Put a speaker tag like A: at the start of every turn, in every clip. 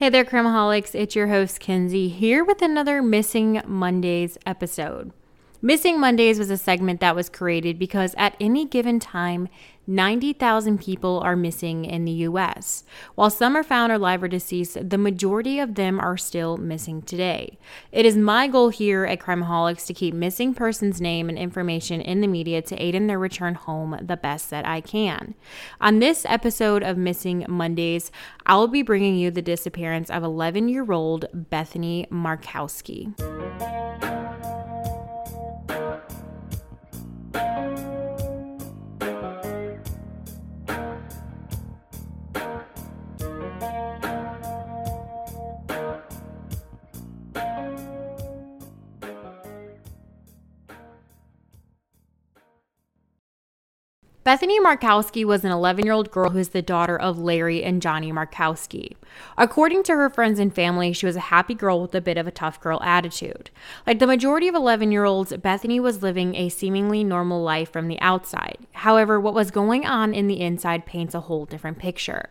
A: Hey there, Crimeaholics. It's your host, Kenzie, here with another Missing Mondays episode. Missing Mondays was a segment that was created because at any given time, 90,000 people are missing in the US. While some are found alive or deceased, the majority of them are still missing today. It is my goal here at Crimeaholics to keep missing persons' name and information in the media to aid in their return home the best that I can. On this episode of Missing Mondays, I'll be bringing you the disappearance of 11 year old Bethany Markowski. Bethany Markowski was an 11 year old girl who is the daughter of Larry and Jonnie Markowski. According to her friends and family, she was a happy girl with a bit of a tough girl attitude. Like the majority of 11 year olds, Bethany was living a seemingly normal life from the outside. However, what was going on in the inside paints a whole different picture.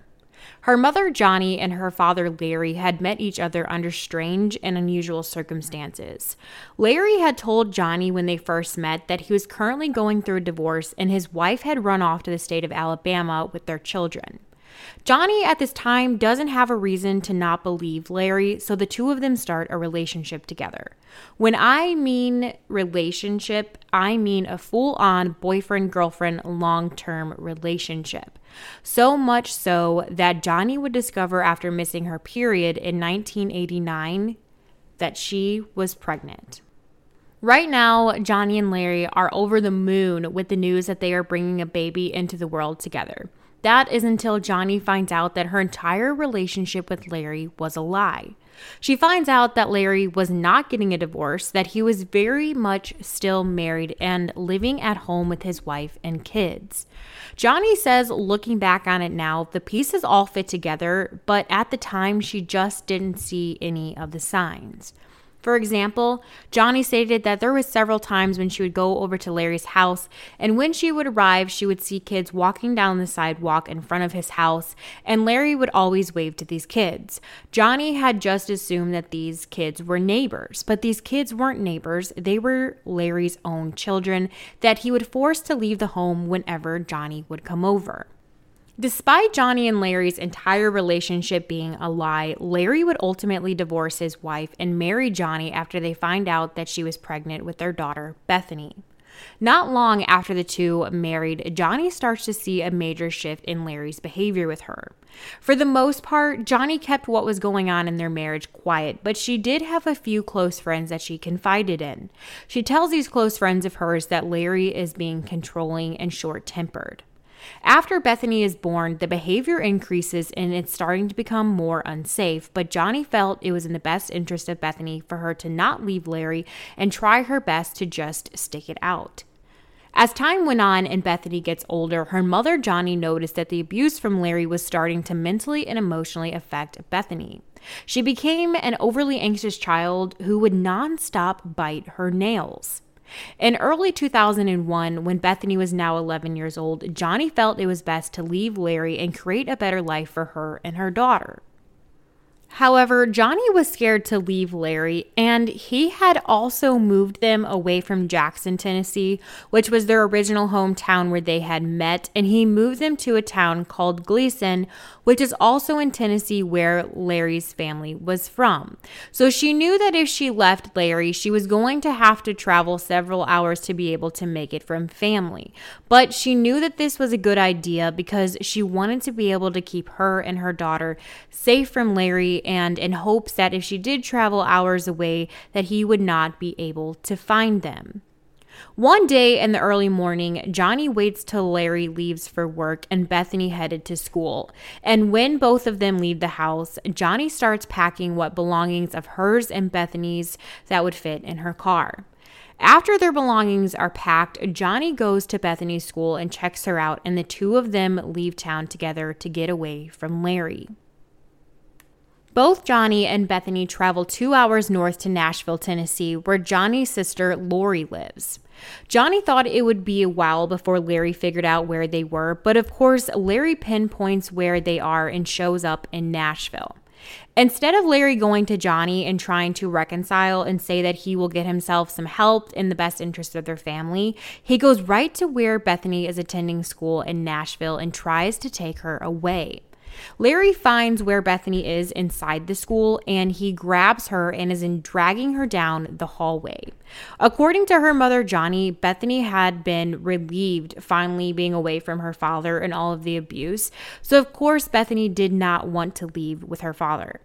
A: Her mother, Jonnie, and her father, Larry, had met each other under strange and unusual circumstances. Larry had told Jonnie when they first met that he was currently going through a divorce and his wife had run off to the state of Alabama with their children. Jonnie at this time doesn't have a reason to not believe Larry, so the two of them start a relationship together. When I mean relationship, I mean a full on boyfriend girlfriend long term relationship. So much so that Jonnie would discover after missing her period in 1989 that she was pregnant. Right now, Jonnie and Larry are over the moon with the news that they are bringing a baby into the world together. That is until Jonnie finds out that her entire relationship with Larry was a lie. She finds out that Larry was not getting a divorce, that he was very much still married and living at home with his wife and kids. Jonnie says, looking back on it now, the pieces all fit together, but at the time she just didn't see any of the signs. For example, Jonnie stated that there was several times when she would go over to Larry's house and when she would arrive, she would see kids walking down the sidewalk in front of his house and Larry would always wave to these kids. Jonnie had just assumed that these kids were neighbors, but these kids weren't neighbors. They were Larry's own children that he would force to leave the home whenever Jonnie would come over. Despite Jonnie and Larry's entire relationship being a lie, Larry would ultimately divorce his wife and marry Jonnie after they find out that she was pregnant with their daughter, Bethany. Not long after the two married, Jonnie starts to see a major shift in Larry's behavior with her. For the most part, Jonnie kept what was going on in their marriage quiet, but she did have a few close friends that she confided in. She tells these close friends of hers that Larry is being controlling and short tempered. After Bethany is born, the behavior increases and it's starting to become more unsafe, but Jonnie felt it was in the best interest of Bethany for her to not leave Larry and try her best to just stick it out. As time went on and Bethany gets older, her mother, Jonnie, noticed that the abuse from Larry was starting to mentally and emotionally affect Bethany. She became an overly anxious child who would nonstop bite her nails. In early 2001, when Bethany was now 11 years old, Jonnie felt it was best to leave Larry and create a better life for her and her daughter. However, Jonnie was scared to leave Larry, and he had also moved them away from Jackson, Tennessee, which was their original hometown where they had met, and he moved them to a town called Gleason, which is also in Tennessee where Larry's family was from. So she knew that if she left Larry, she was going to have to travel several hours to be able to make it from family. But she knew that this was a good idea because she wanted to be able to keep her and her daughter safe from Larry and in hopes that if she did travel hours away that he would not be able to find them. One day in the early morning, Jonnie waits till Larry leaves for work and Bethany headed to school. And when both of them leave the house, Jonnie starts packing what belongings of hers and Bethany's that would fit in her car. After their belongings are packed, Jonnie goes to Bethany's school and checks her out, and the two of them leave town together to get away from Larry. Both Jonnie and Bethany travel two hours north to Nashville, Tennessee, where Jonnie's sister Lori lives. Jonnie thought it would be a while before Larry figured out where they were, but of course, Larry pinpoints where they are and shows up in Nashville. Instead of Larry going to Jonnie and trying to reconcile and say that he will get himself some help in the best interest of their family, he goes right to where Bethany is attending school in Nashville and tries to take her away. Larry finds where Bethany is inside the school and he grabs her and is in dragging her down the hallway. According to her mother, Jonnie, Bethany had been relieved finally being away from her father and all of the abuse. So, of course, Bethany did not want to leave with her father.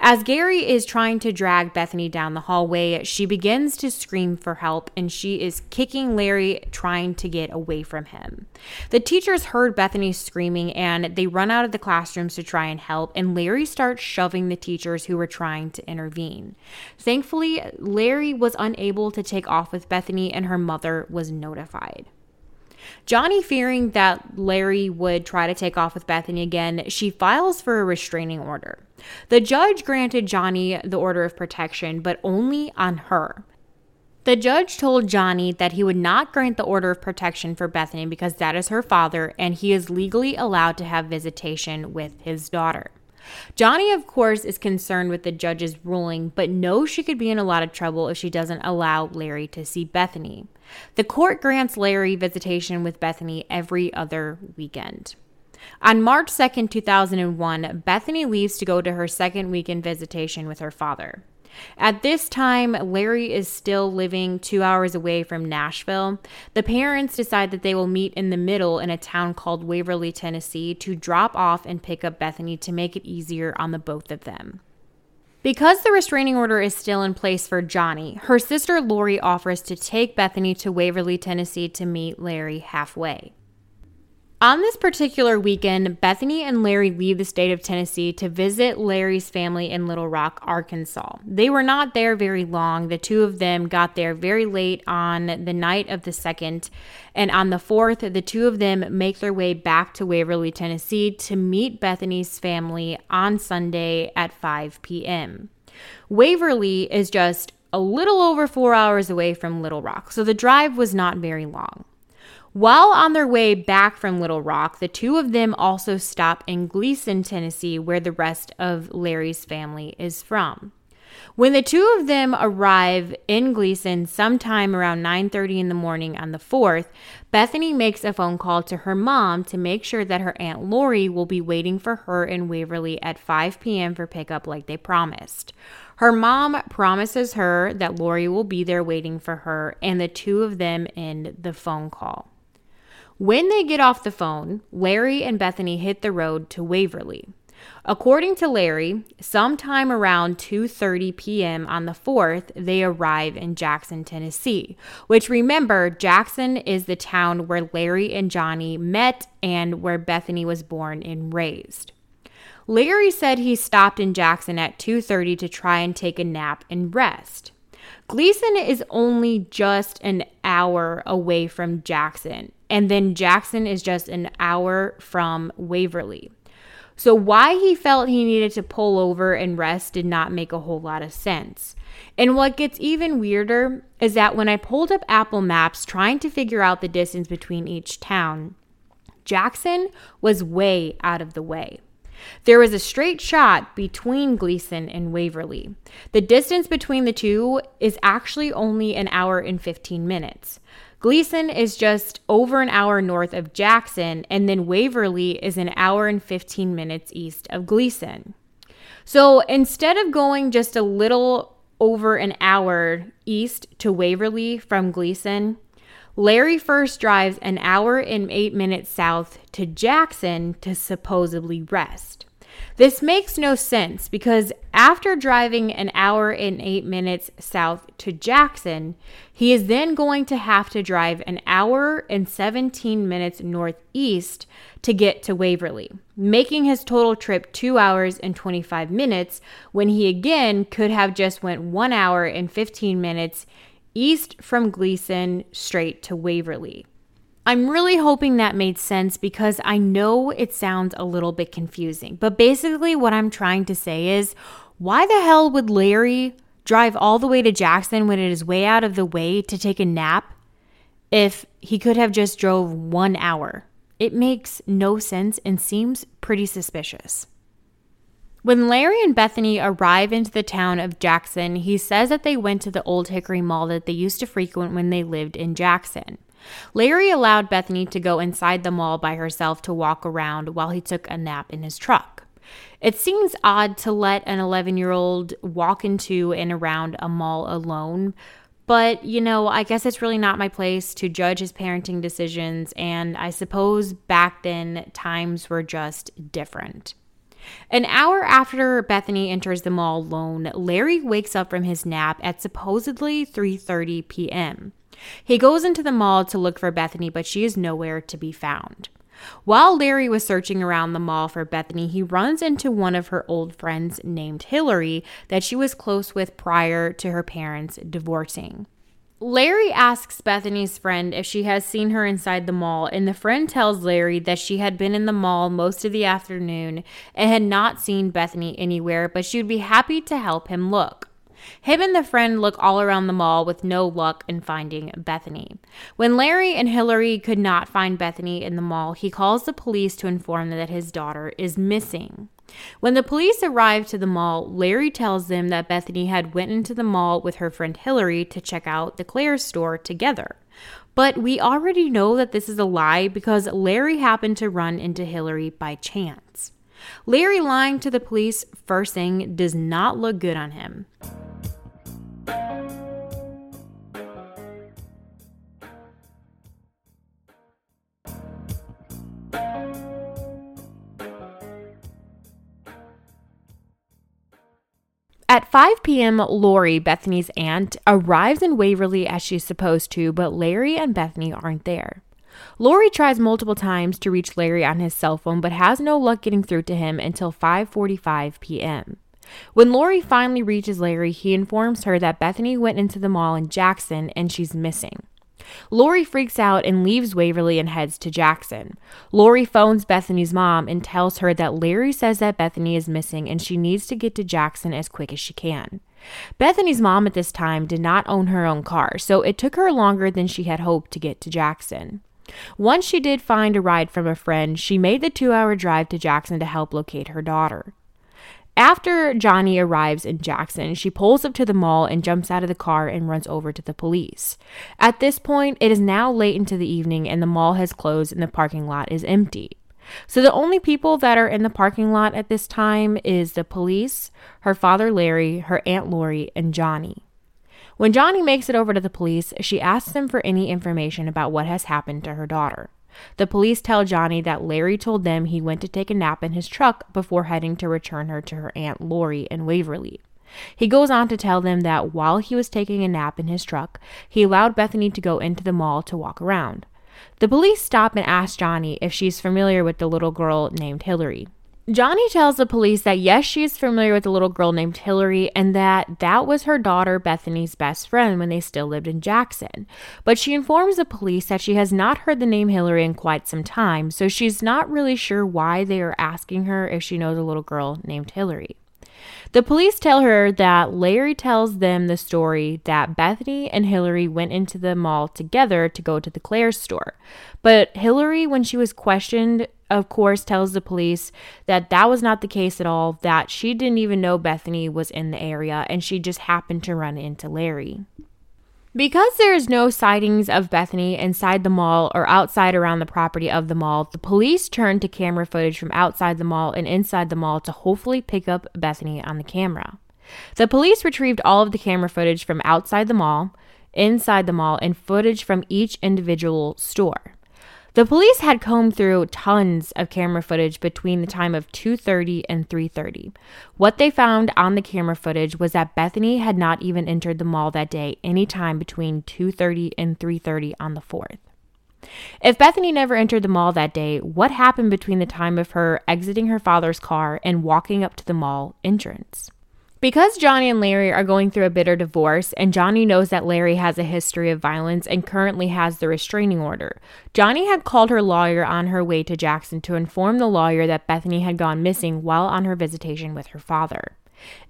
A: As Gary is trying to drag Bethany down the hallway, she begins to scream for help and she is kicking Larry, trying to get away from him. The teachers heard Bethany screaming and they run out of the classrooms to try and help, and Larry starts shoving the teachers who were trying to intervene. Thankfully, Larry was unable to take off with Bethany and her mother was notified. Jonnie, fearing that Larry would try to take off with Bethany again, she files for a restraining order. The judge granted Jonnie the order of protection, but only on her. The judge told Jonnie that he would not grant the order of protection for Bethany because that is her father and he is legally allowed to have visitation with his daughter. Jonnie, of course, is concerned with the judge's ruling, but knows she could be in a lot of trouble if she doesn't allow Larry to see Bethany. The court grants Larry visitation with Bethany every other weekend. On March 2nd, 2001, Bethany leaves to go to her second weekend visitation with her father. At this time, Larry is still living two hours away from Nashville. The parents decide that they will meet in the middle in a town called Waverly, Tennessee, to drop off and pick up Bethany to make it easier on the both of them. Because the restraining order is still in place for Jonnie, her sister Lori offers to take Bethany to Waverly, Tennessee to meet Larry halfway. On this particular weekend, Bethany and Larry leave the state of Tennessee to visit Larry's family in Little Rock, Arkansas. They were not there very long. The two of them got there very late on the night of the 2nd, and on the 4th, the two of them make their way back to Waverly, Tennessee to meet Bethany's family on Sunday at 5 p.m. Waverly is just a little over four hours away from Little Rock, so the drive was not very long. While on their way back from Little Rock, the two of them also stop in Gleason, Tennessee, where the rest of Larry's family is from. When the two of them arrive in Gleason sometime around 9:30 in the morning on the 4th, Bethany makes a phone call to her mom to make sure that her aunt Lori will be waiting for her in Waverly at 5 p.m. for pickup like they promised. Her mom promises her that Lori will be there waiting for her and the two of them end the phone call. When they get off the phone, Larry and Bethany hit the road to Waverly. According to Larry, sometime around 2:30 p.m. on the 4th, they arrive in Jackson, Tennessee, which remember, Jackson is the town where Larry and Jonnie met and where Bethany was born and raised. Larry said he stopped in Jackson at 2:30 to try and take a nap and rest. Gleason is only just an hour away from Jackson, and then Jackson is just an hour from Waverly. So, why he felt he needed to pull over and rest did not make a whole lot of sense. And what gets even weirder is that when I pulled up Apple Maps trying to figure out the distance between each town, Jackson was way out of the way. There was a straight shot between Gleason and Waverly. The distance between the two is actually only an hour and 15 minutes. Gleason is just over an hour north of Jackson, and then Waverly is an hour and 15 minutes east of Gleason. So instead of going just a little over an hour east to Waverly from Gleason, Larry first drives an hour and eight minutes south to Jackson to supposedly rest. This makes no sense because after driving an hour and eight minutes south to Jackson, he is then going to have to drive an hour and 17 minutes northeast to get to Waverly, making his total trip two hours and 25 minutes when he again could have just went one hour and 15 minutes east from Gleason straight to Waverly. I'm really hoping that made sense because I know it sounds a little bit confusing. But basically, what I'm trying to say is why the hell would Larry drive all the way to Jackson when it is way out of the way to take a nap if he could have just drove one hour? It makes no sense and seems pretty suspicious. When Larry and Bethany arrive into the town of Jackson, he says that they went to the old Hickory Mall that they used to frequent when they lived in Jackson. Larry allowed Bethany to go inside the mall by herself to walk around while he took a nap in his truck. It seems odd to let an 11 year old walk into and around a mall alone, but you know, I guess it's really not my place to judge his parenting decisions, and I suppose back then times were just different. An hour after Bethany enters the mall alone, Larry wakes up from his nap at supposedly 3:30 p.m. He goes into the mall to look for Bethany, but she is nowhere to be found. While Larry was searching around the mall for Bethany, he runs into one of her old friends named Hillary that she was close with prior to her parents divorcing. Larry asks Bethany's friend if she has seen her inside the mall, and the friend tells Larry that she had been in the mall most of the afternoon and had not seen Bethany anywhere, but she would be happy to help him look. Him and the friend look all around the mall with no luck in finding Bethany. When Larry and Hillary could not find Bethany in the mall, he calls the police to inform them that his daughter is missing. When the police arrive to the mall, Larry tells them that Bethany had went into the mall with her friend Hillary to check out the Claire's store together. But we already know that this is a lie because Larry happened to run into Hillary by chance. Larry lying to the police first thing does not look good on him. At 5 p.m., Lori, Bethany's aunt, arrives in Waverly as she's supposed to, but Larry and Bethany aren't there. Lori tries multiple times to reach Larry on his cell phone but has no luck getting through to him until 5:45 p.m. When Lori finally reaches Larry, he informs her that Bethany went into the mall in Jackson and she's missing. Lori freaks out and leaves Waverly and heads to Jackson. Lori phones Bethany's mom and tells her that Larry says that Bethany is missing and she needs to get to Jackson as quick as she can. Bethany's mom at this time did not own her own car, so it took her longer than she had hoped to get to Jackson. Once she did find a ride from a friend, she made the two hour drive to Jackson to help locate her daughter. After Jonnie arrives in Jackson, she pulls up to the mall and jumps out of the car and runs over to the police. At this point, it is now late into the evening and the mall has closed and the parking lot is empty. So the only people that are in the parking lot at this time is the police, her father Larry, her aunt Lori, and Jonnie. When Jonnie makes it over to the police, she asks them for any information about what has happened to her daughter. The police tell Jonnie that Larry told them he went to take a nap in his truck before heading to return her to her Aunt Lori in Waverly. He goes on to tell them that while he was taking a nap in his truck, he allowed Bethany to go into the mall to walk around. The police stop and ask Jonnie if she's familiar with the little girl named Hillary. Jonnie tells the police that yes, she is familiar with a little girl named Hillary and that that was her daughter Bethany's best friend when they still lived in Jackson. But she informs the police that she has not heard the name Hillary in quite some time, so she's not really sure why they are asking her if she knows a little girl named Hillary. The police tell her that Larry tells them the story that Bethany and Hillary went into the mall together to go to the Claire's store. But Hillary, when she was questioned, of course, tells the police that that was not the case at all, that she didn't even know Bethany was in the area and she just happened to run into Larry. Because there is no sightings of Bethany inside the mall or outside around the property of the mall, the police turned to camera footage from outside the mall and inside the mall to hopefully pick up Bethany on the camera. The police retrieved all of the camera footage from outside the mall, inside the mall, and footage from each individual store. The police had combed through tons of camera footage between the time of 2:30 and 3:30. What they found on the camera footage was that Bethany had not even entered the mall that day anytime between 2:30 and 3:30 on the 4th. If Bethany never entered the mall that day, what happened between the time of her exiting her father's car and walking up to the mall entrance? Because Jonnie and Larry are going through a bitter divorce, and Jonnie knows that Larry has a history of violence and currently has the restraining order, Jonnie had called her lawyer on her way to Jackson to inform the lawyer that Bethany had gone missing while on her visitation with her father.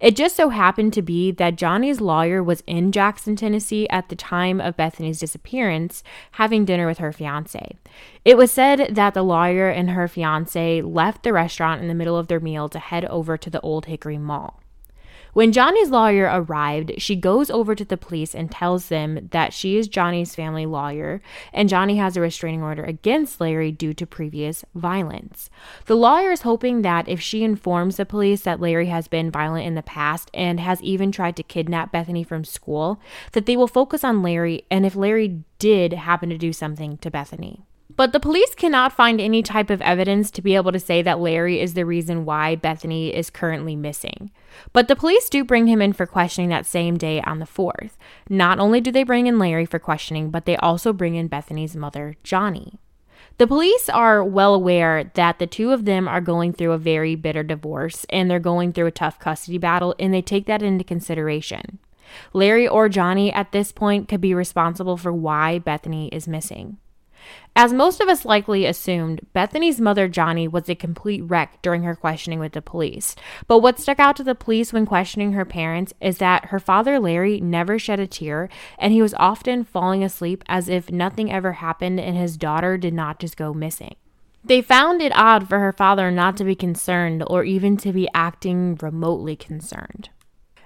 A: It just so happened to be that Jonnie's lawyer was in Jackson, Tennessee at the time of Bethany's disappearance, having dinner with her fiance. It was said that the lawyer and her fiance left the restaurant in the middle of their meal to head over to the Old Hickory Mall. When Jonnie's lawyer arrived, she goes over to the police and tells them that she is Jonnie's family lawyer and Jonnie has a restraining order against Larry due to previous violence. The lawyer is hoping that if she informs the police that Larry has been violent in the past and has even tried to kidnap Bethany from school, that they will focus on Larry and if Larry did happen to do something to Bethany. But the police cannot find any type of evidence to be able to say that Larry is the reason why Bethany is currently missing. But the police do bring him in for questioning that same day on the 4th. Not only do they bring in Larry for questioning, but they also bring in Bethany's mother, Jonnie. The police are well aware that the two of them are going through a very bitter divorce and they're going through a tough custody battle, and they take that into consideration. Larry or Jonnie at this point could be responsible for why Bethany is missing. As most of us likely assumed, Bethany's mother, Jonnie, was a complete wreck during her questioning with the police. But what stuck out to the police when questioning her parents is that her father, Larry, never shed a tear, and he was often falling asleep as if nothing ever happened and his daughter did not just go missing. They found it odd for her father not to be concerned or even to be acting remotely concerned.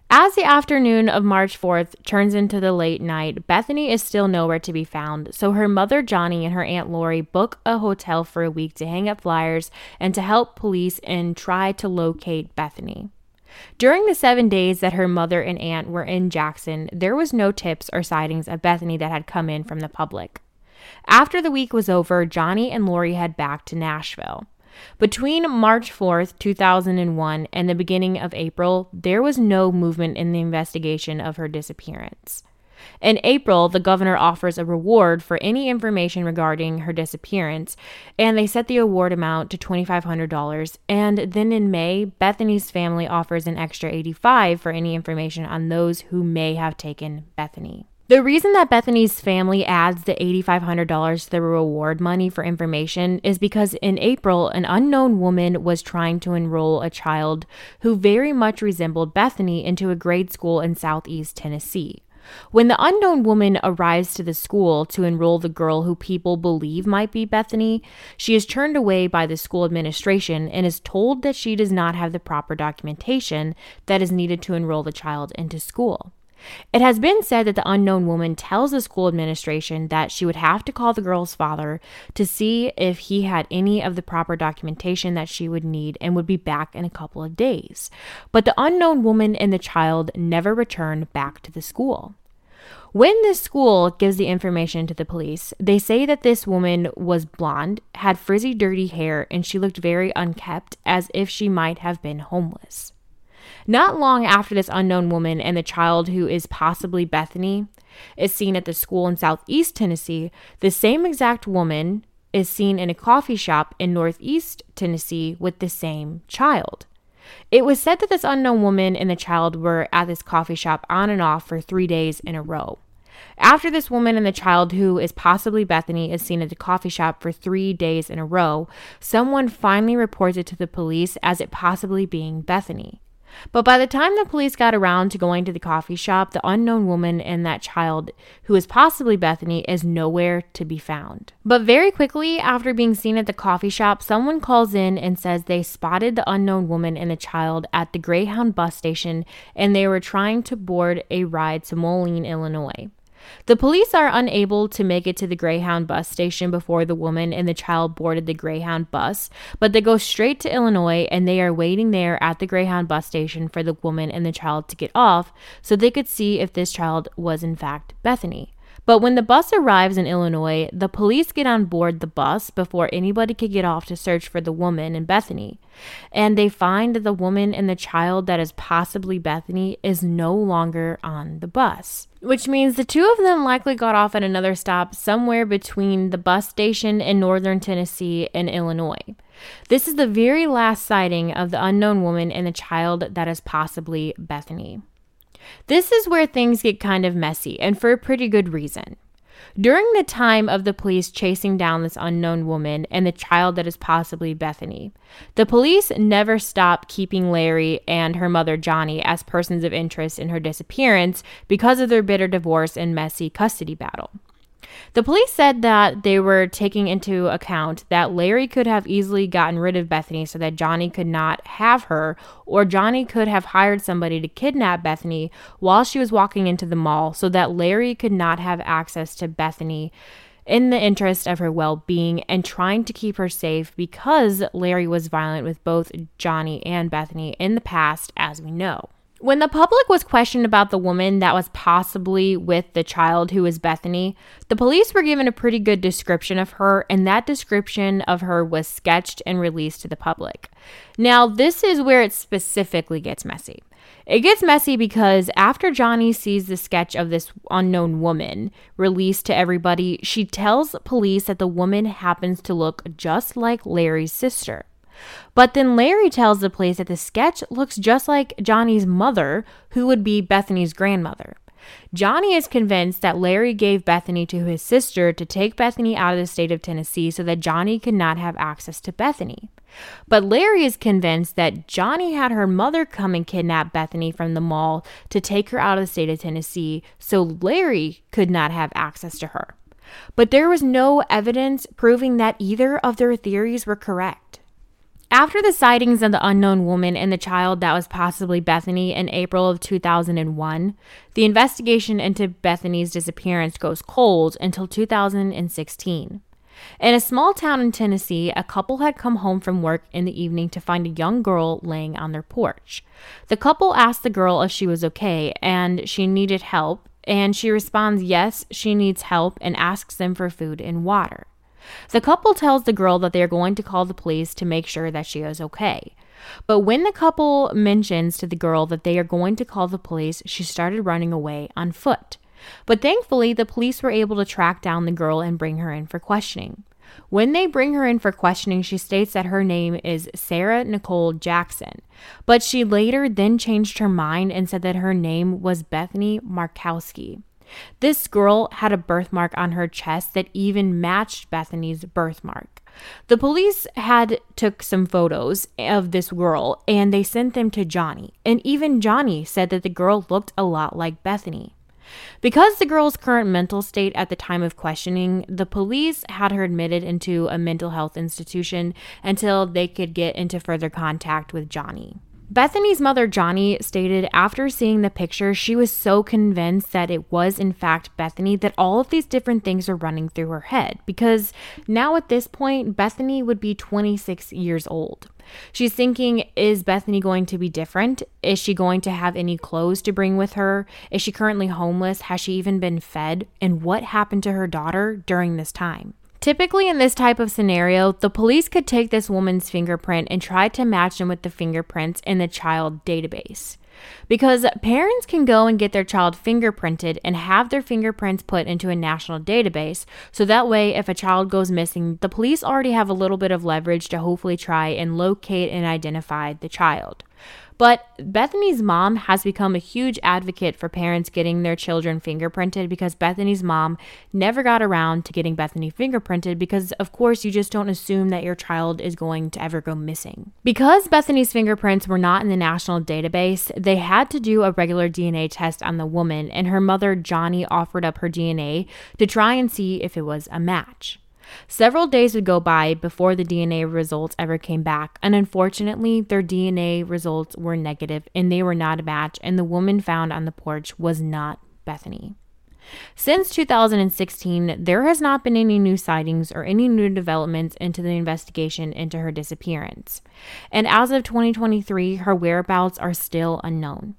A: As the afternoon of March 4th turns into the late night, Bethany is still nowhere to be found, so her mother Jonnie and her Aunt Lori book a hotel for a week to hang up flyers and to help police and try to locate Bethany. During the seven days that her mother and aunt were in Jackson, there was no tips or sightings of Bethany that had come in from the public. After the week was over, Jonnie and Lori head back to Nashville. Between March 4th, 2001, and the beginning of April, there was no movement in the investigation of her disappearance. In April, the governor offers a reward for any information regarding her disappearance, and they set the award amount to $2,500. And then in May, Bethany's family offers an extra 85 for any information on those who may have taken Bethany. The reason that Bethany's family adds the $8,500 to the reward money for information is because in April, an unknown woman was trying to enroll a child who very much resembled Bethany into a grade school in southeast Tennessee. When the unknown woman arrives to the school to enroll the girl who people believe might be Bethany, she is turned away by the school administration and is told that she does not have the proper documentation that is needed to enroll the child into school. It has been said that the unknown woman tells the school administration that she would have to call the girl's father to see if he had any of the proper documentation that she would need and would be back in a couple of days. But the unknown woman and the child never returned back to the school. When the school gives the information to the police, they say that this woman was blonde, had frizzy, dirty hair, and she looked very unkept, as if she might have been homeless. Not long after this unknown woman and the child who is possibly Bethany is seen at the school in southeast Tennessee, the same exact woman is seen in a coffee shop in northeast Tennessee with the same child. It was said that this unknown woman and the child were at this coffee shop on and off for three days in a row. After this woman and the child, who is possibly Bethany, is seen at the coffee shop for three days in a row, someone finally reports it to the police as it possibly being Bethany. But by the time the police got around to going to the coffee shop, the unknown woman and that child, who is possibly Bethany, is nowhere to be found. But very quickly, after being seen at the coffee shop, someone calls in and says they spotted the unknown woman and the child at the Greyhound bus station and they were trying to board a ride to Moline, Illinois. The police are unable to make it to the Greyhound bus station before the woman and the child boarded the Greyhound bus, but they go straight to Illinois and they are waiting there at the Greyhound bus station for the woman and the child to get off so they could see if this child was in fact Bethany. But when the bus arrives in Illinois, the police get on board the bus before anybody could get off to search for the woman and Bethany. And they find that the woman and the child that is possibly Bethany is no longer on the bus. Which means the two of them likely got off at another stop somewhere between the bus station in northern Tennessee and Illinois. This is the very last sighting of the unknown woman and the child that is possibly Bethany. This is where things get kind of messy, and for a pretty good reason. During the time of the police chasing down this unknown woman and the child that is possibly Bethany, the police never stopped keeping Larry and her mother Jonnie as persons of interest in her disappearance because of their bitter divorce and messy custody battle. The police said that they were taking into account that Larry could have easily gotten rid of Bethany so that Jonnie could not have her, or Jonnie could have hired somebody to kidnap Bethany while she was walking into the mall so that Larry could not have access to Bethany in the interest of her well being and trying to keep her safe because Larry was violent with both Jonnie and Bethany in the past, as we know. When the public was questioned about the woman that was possibly with the child who was Bethany, the police were given a pretty good description of her, and that description of her was sketched and released to the public. Now, this is where it specifically gets messy. It gets messy because after Jonnie sees the sketch of this unknown woman released to everybody, she tells police that the woman happens to look just like Larry's sister. But then Larry tells the police that the sketch looks just like Jonnie's mother, who would be Bethany's grandmother. Jonnie is convinced that Larry gave Bethany to his sister to take Bethany out of the state of Tennessee so that Jonnie could not have access to Bethany. But Larry is convinced that Jonnie had her mother come and kidnap Bethany from the mall to take her out of the state of Tennessee so Larry could not have access to her. But there was no evidence proving that either of their theories were correct. After the sightings of the unknown woman and the child that was possibly Bethany in April of 2001, the investigation into Bethany's disappearance goes cold until 2016. In a small town in Tennessee, a couple had come home from work in the evening to find a young girl laying on their porch. The couple asked the girl if she was okay and she needed help, and she responds yes, she needs help, and asks them for food and water. The couple tells the girl that they are going to call the police to make sure that she is okay. But when the couple mentions to the girl that they are going to call the police, she started running away on foot. But thankfully, the police were able to track down the girl and bring her in for questioning. When they bring her in for questioning, she states that her name is Sarah Nicole Jackson, but she later then changed her mind and said that her name was Bethany Markowski. This girl had a birthmark on her chest that even matched Bethany's birthmark. The police had took some photos of this girl and they sent them to Jonnie. And even Jonnie said that the girl looked a lot like Bethany. Because the girl's current mental state at the time of questioning, the police had her admitted into a mental health institution until they could get into further contact with Jonnie. Bethany's mother, Jonnie, stated after seeing the picture, she was so convinced that it was, in fact, Bethany that all of these different things were running through her head. Because now at this point, Bethany would be 26 years old. She's thinking, is Bethany going to be different? Is she going to have any clothes to bring with her? Is she currently homeless? Has she even been fed? And what happened to her daughter during this time? Typically, in this type of scenario, the police could take this woman's fingerprint and try to match them with the fingerprints in the child database. Because parents can go and get their child fingerprinted and have their fingerprints put into a national database. So that way, if a child goes missing, the police already have a little bit of leverage to hopefully try and locate and identify the child. But Bethany's mom has become a huge advocate for parents getting their children fingerprinted because Bethany's mom never got around to getting Bethany fingerprinted because, of course, you just don't assume that your child is going to ever go missing. Because Bethany's fingerprints were not in the national database, they had to do a regular DNA test on the woman, and her mother, Jonnie, offered up her DNA to try and see if it was a match. Several days would go by before the DNA results ever came back, and unfortunately, their DNA results were negative and they were not a match, and the woman found on the porch was not Bethany. Since 2016, there has not been any new sightings or any new developments into the investigation into her disappearance. And as of 2023, her whereabouts are still unknown.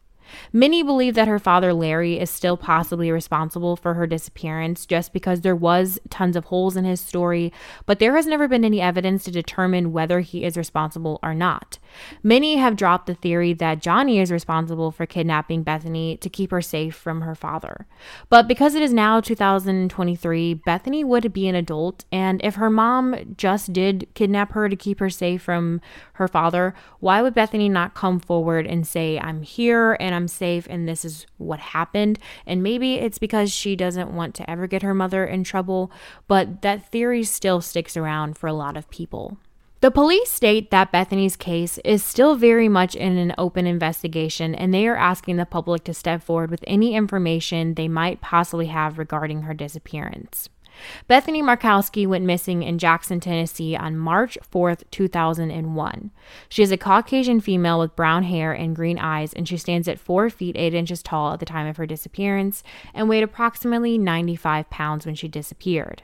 A: Many believe that her father, Larry, is still possibly responsible for her disappearance just because there was tons of holes in his story, but there has never been any evidence to determine whether he is responsible or not. Many have dropped the theory that Jonnie is responsible for kidnapping Bethany to keep her safe from her father. But because it is now 2023, Bethany would be an adult, and if her mom just did kidnap her to keep her safe from her father, why would Bethany not come forward and say, I'm here and I'm safe and this is what happened? And maybe it's because she doesn't want to ever get her mother in trouble, but that theory still sticks around for a lot of people. The police state that Bethany's case is still very much in an open investigation and they are asking the public to step forward with any information they might possibly have regarding her disappearance. Bethany Markowski went missing in Jackson, Tennessee on March 4th, 2001. She is a Caucasian female with brown hair and green eyes, and she stands at 4 feet 8 inches tall at the time of her disappearance and weighed approximately 95 pounds when she disappeared.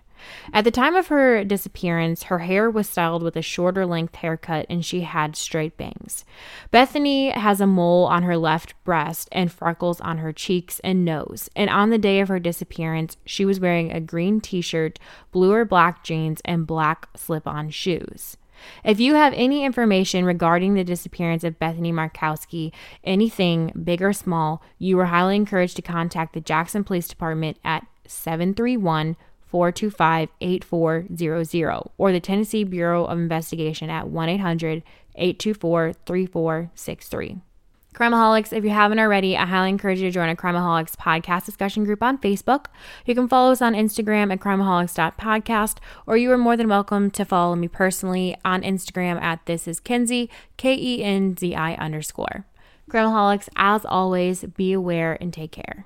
A: At the time of her disappearance, her hair was styled with a shorter length haircut and she had straight bangs. Bethany has a mole on her left breast and freckles on her cheeks and nose. And on the day of her disappearance, she was wearing a green t shirt, blue or black jeans, and black slip on shoes. If you have any information regarding the disappearance of Bethany Markowski, anything big or small, you are highly encouraged to contact the Jackson Police Department at 731 425 8400 or the Tennessee Bureau of Investigation at 1 800 824 3463. Crimeaholics, if you haven't already, I highly encourage you to join a Crimeaholics podcast discussion group on Facebook. You can follow us on Instagram at crimeaholics.podcast, or you are more than welcome to follow me personally on Instagram at this is Kenzie, K E N Z I underscore. Crimeaholics, as always, be aware and take care.